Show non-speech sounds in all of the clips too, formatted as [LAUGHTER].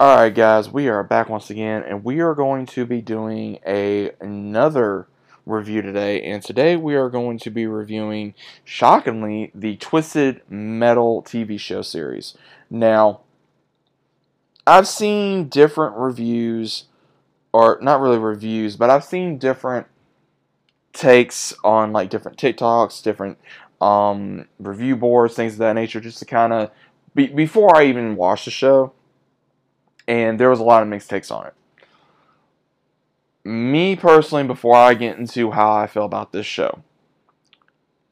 Alright guys, we are back once again and we are going to be doing a another review today and today we are going to be reviewing shockingly the Twisted Metal TV show series. Now I've seen different reviews or not really reviews, but I've seen different takes on like different TikToks, different um, review boards, things of that nature just to kind of be, before I even watch the show and there was a lot of mixed takes on it. Me personally, before I get into how I feel about this show,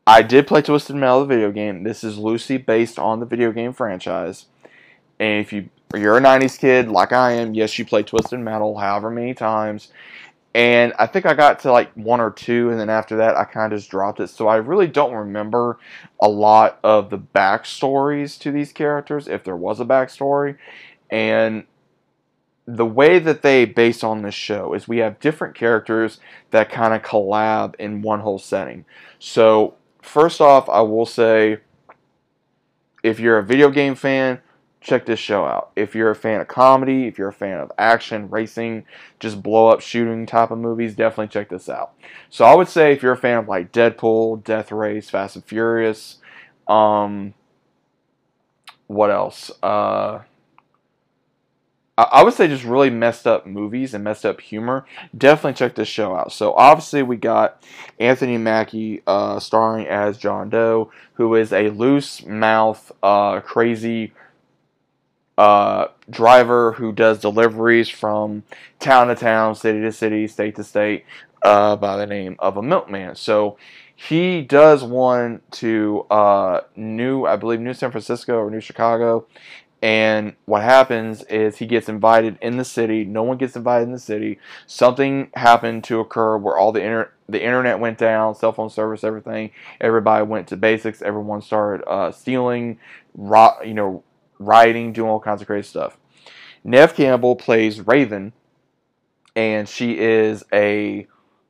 I did play Twisted Metal, the video game. This is loosely based on the video game franchise. And if you you're a 90s kid like I am, yes, you played Twisted Metal however many times. And I think I got to like one or two, and then after that, I kind of just dropped it. So I really don't remember a lot of the backstories to these characters, if there was a backstory. And the way that they base on this show is we have different characters that kind of collab in one whole setting. So, first off, I will say if you're a video game fan, check this show out. If you're a fan of comedy, if you're a fan of action, racing, just blow up shooting type of movies, definitely check this out. So, I would say if you're a fan of like Deadpool, Death Race, Fast and Furious, um, what else? Uh, I would say just really messed up movies and messed up humor. Definitely check this show out. So obviously we got Anthony Mackie uh, starring as John Doe, who is a loose mouth, uh, crazy uh, driver who does deliveries from town to town, city to city, state to state, uh, by the name of a milkman. So he does one to uh, New, I believe, New San Francisco or New Chicago, and what happens is he gets invited in the city. No one gets invited in the city. Something happened to occur where all the inter- the internet went down, cell phone service, everything. Everybody went to basics. Everyone started uh, stealing, ro- you know, rioting, doing all kinds of crazy stuff. Neve Campbell plays Raven, and she is a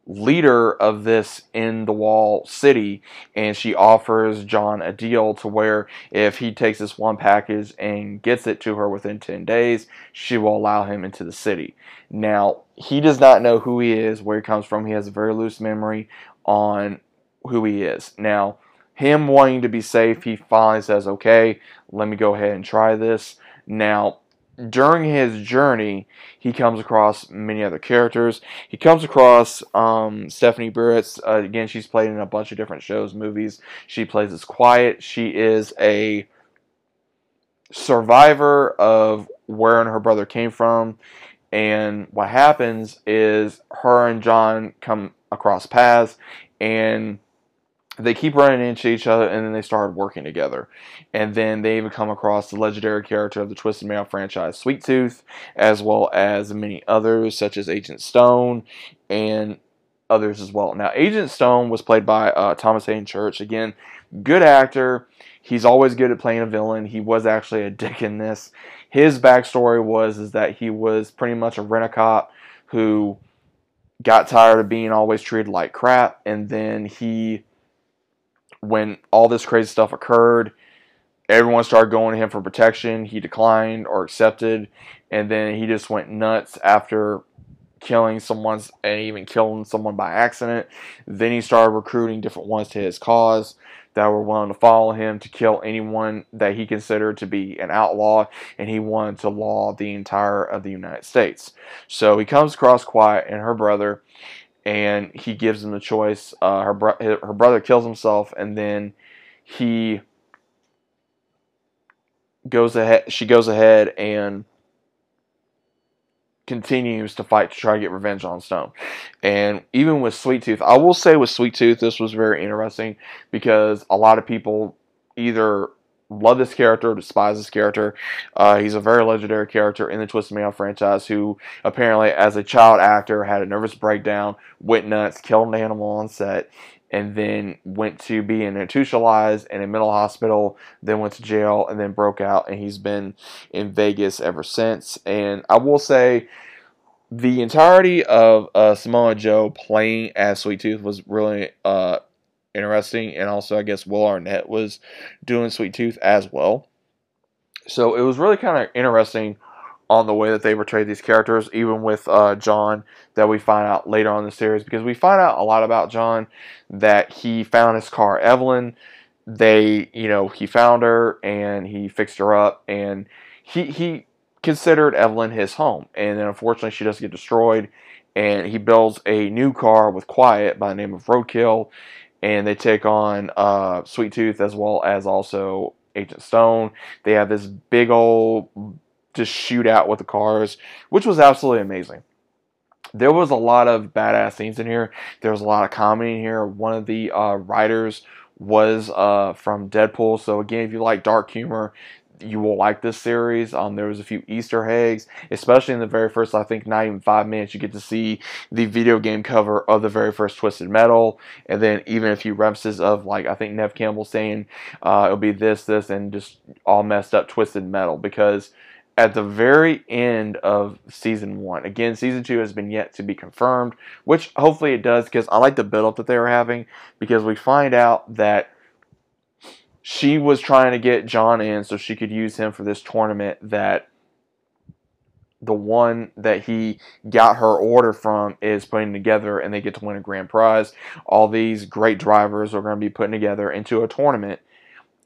leader of this in the wall city and she offers John a deal to where if he takes this one package and gets it to her within 10 days she will allow him into the city. Now he does not know who he is where he comes from. He has a very loose memory on who he is. Now him wanting to be safe he finally says okay let me go ahead and try this. Now during his journey, he comes across many other characters. He comes across um, Stephanie Beatriz. Uh, again, she's played in a bunch of different shows, movies. She plays as Quiet. She is a survivor of where her brother came from. And what happens is her and John come across paths, and they keep running into each other and then they start working together. And then they even come across the legendary character of the Twisted Metal franchise, Sweet Tooth, as well as many others such as Agent Stone and others as well. Now, Agent Stone was played by uh, Thomas Haden Church. Again, good actor. He's always good at playing a villain. He was actually a [LAUGHS] dick in this. His backstory was is that he was pretty much a rent-a-cop who got tired of being always treated like crap, and then he when all this crazy stuff occurred, everyone started going to him for protection. He declined or accepted, and then he just went nuts after killing someone and even killing someone by accident. Then he started recruiting different ones to his cause that were willing to follow him to kill anyone that he considered to be an outlaw, and he wanted to law the entire of the United States. So he comes across Quiet and her brother, and he gives them the choice. Uh, her bro- her brother kills himself, and then he goes ahead. She goes ahead and continues to fight to try to get revenge on Stone. And even with Sweet Tooth, I will say with Sweet Tooth, this was very interesting because a lot of people either love this character, despise this character. Uh, he's a very legendary character in the Twisted Metal franchise who apparently, as a child actor, had a nervous breakdown, went nuts, killed an animal on set, and then went to be institutionalized in a mental hospital, then went to jail, and then broke out, and he's been in Vegas ever since. And I will say, the entirety of uh, Samoa Joe playing as Sweet Tooth was really uh, interesting. And also, I guess Will Arnett was doing Sweet Tooth as well. So it was really kind of interesting on the way that they portrayed these characters, even with uh, John, that we find out later on in the series, because we find out a lot about John that he found his car, Evelyn. They, you know, he found her and he fixed her up, and he he considered Evelyn his home, and then unfortunately she does get destroyed, and he builds a new car with Quiet by the name of Roadkill, and they take on uh, Sweet Tooth as well as also Agent Stone. They have this big old just shootout with the cars, which was absolutely amazing. There was a lot of badass scenes in here. There was a lot of comedy in here. One of the uh, writers was uh, from Deadpool. So again, if you like dark humor, you will like this series. Um, there was a few Easter eggs, especially in the very first, I think, not even five minutes. You get to see the video game cover of the very first Twisted Metal, and then even a few references of like I think Neve Campbell saying uh, it'll be this, this, and just all messed up Twisted Metal because at the very end of season one. Again, season two has been yet to be confirmed, which hopefully it does because I like the build up that they were having because we find out that she was trying to get John in so she could use him for this tournament that the one that he got her order from is putting together and they get to win a grand prize. All these great drivers are going to be putting together into a tournament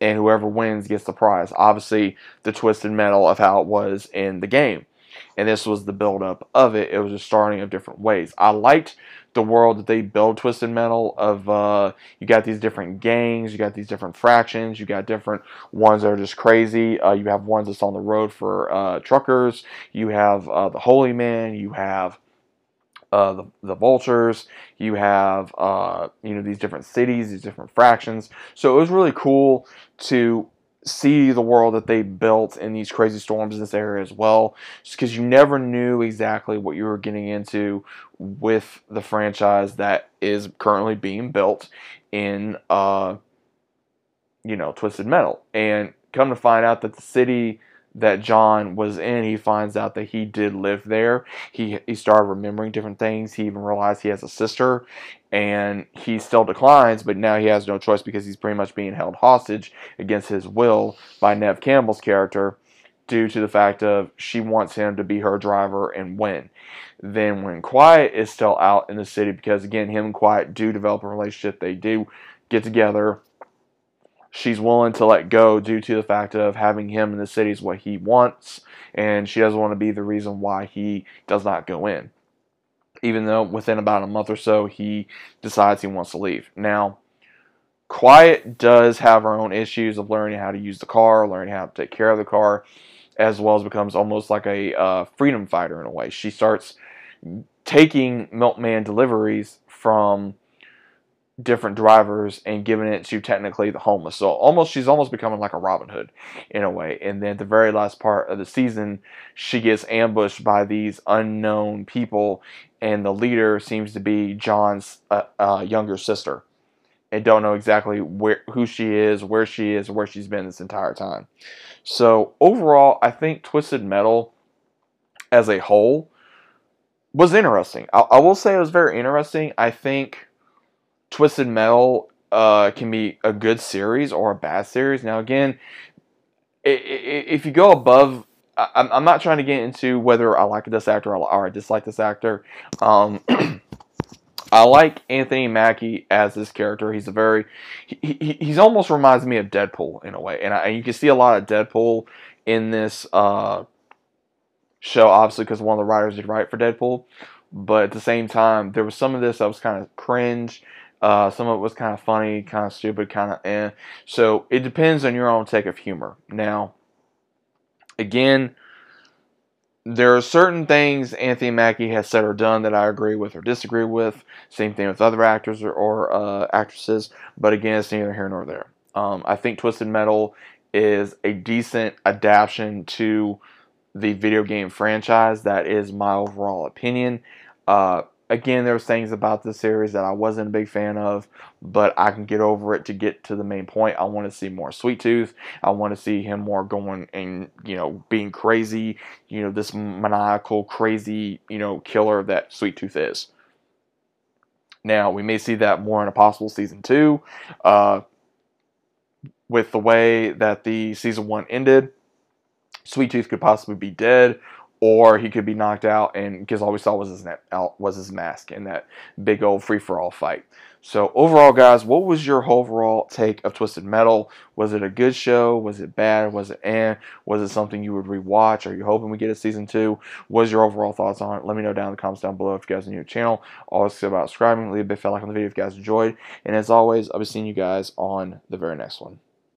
and whoever wins gets the prize. Obviously, the twisted metal of how it was in the game. And this was the build up of it. It was a starting of different ways. I liked the world that they build Twisted Metal of uh, you got these different gangs, you got these different fractions, you got different ones that are just crazy. Uh, you have ones that's on the road for uh, truckers. You have uh, the Holy Man. You have uh, the, the vultures. You have uh, you know these different cities, these different fractions. So it was really cool to see the world that they built in these crazy storms in this area as well just because you never knew exactly what you were getting into with the franchise that is currently being built in uh you know twisted metal. And come to find out that the city that John was in, he finds out that he did live there. He he started remembering different things. He even realized he has a sister, and he still declines, but now he has no choice because he's pretty much being held hostage against his will by Neve Campbell's character due to the fact of she wants him to be her driver and win. Then when Quiet is still out in the city, because again, him and Quiet do develop a relationship, they do get together. She's willing to let go due to the fact of having him in the city is what he wants, and she doesn't want to be the reason why he does not go in even though within about a month or so he decides he wants to leave. Now, Quiet does have her own issues of learning how to use the car, learning how to take care of the car, as well as becomes almost like a uh, freedom fighter in a way. She starts taking Milkman deliveries from different drivers and giving it to technically the homeless. So almost she's almost becoming like a Robin Hood in a way. And then the very last part of the season, she gets ambushed by these unknown people, and the leader seems to be John's uh, uh, younger sister. And don't know exactly where who she is, where she is, where she's been this entire time. So overall, I think Twisted Metal as a whole was interesting. I, I will say it was very interesting. I think Twisted Metal uh, can be a good series or a bad series. Now, again, if you go above, I'm not trying to get into whether I like this actor or I dislike this actor. Um, [CLEARS THROAT] I like Anthony Mackie as this character. He's a very, he, he he's almost reminds me of Deadpool in a way, and, I, and you can see a lot of Deadpool in this uh, show, obviously because one of the writers did write for Deadpool. But at the same time, there was some of this that was kind of cringe uh, some of it was kind of funny, kind of stupid, kind of eh. So it depends on your own take of humor. Now, again, there are certain things Anthony Mackie has said or done that I agree with or disagree with. Same thing with other actors or, or uh, actresses. But again, it's neither here nor there. Um, I think Twisted Metal is a decent adaptation to the video game franchise. That is my overall opinion. Uh, again, there was things about this series that I wasn't a big fan of, but I can get over it to get to the main point. I want to see more Sweet Tooth. I want to see him more going and you know being crazy. You know this maniacal, crazy you know killer that Sweet Tooth is. Now we may see that more in a possible season two, uh, with the way that the season one ended. Sweet Tooth could possibly be dead or he could be knocked out, and because all we saw was his net, was his mask in that big old free for all fight. So overall, guys, what was your overall take of Twisted Metal? Was it a good show? Was it bad? Was it eh? Was it something you would rewatch? Are you hoping we get a season two? What is your overall thoughts on it? Let me know down in the comments down below if you guys are new to the channel. Always about subscribing. Leave a big fat like on the video if you guys enjoyed. And as always, I'll be seeing you guys on the very next one.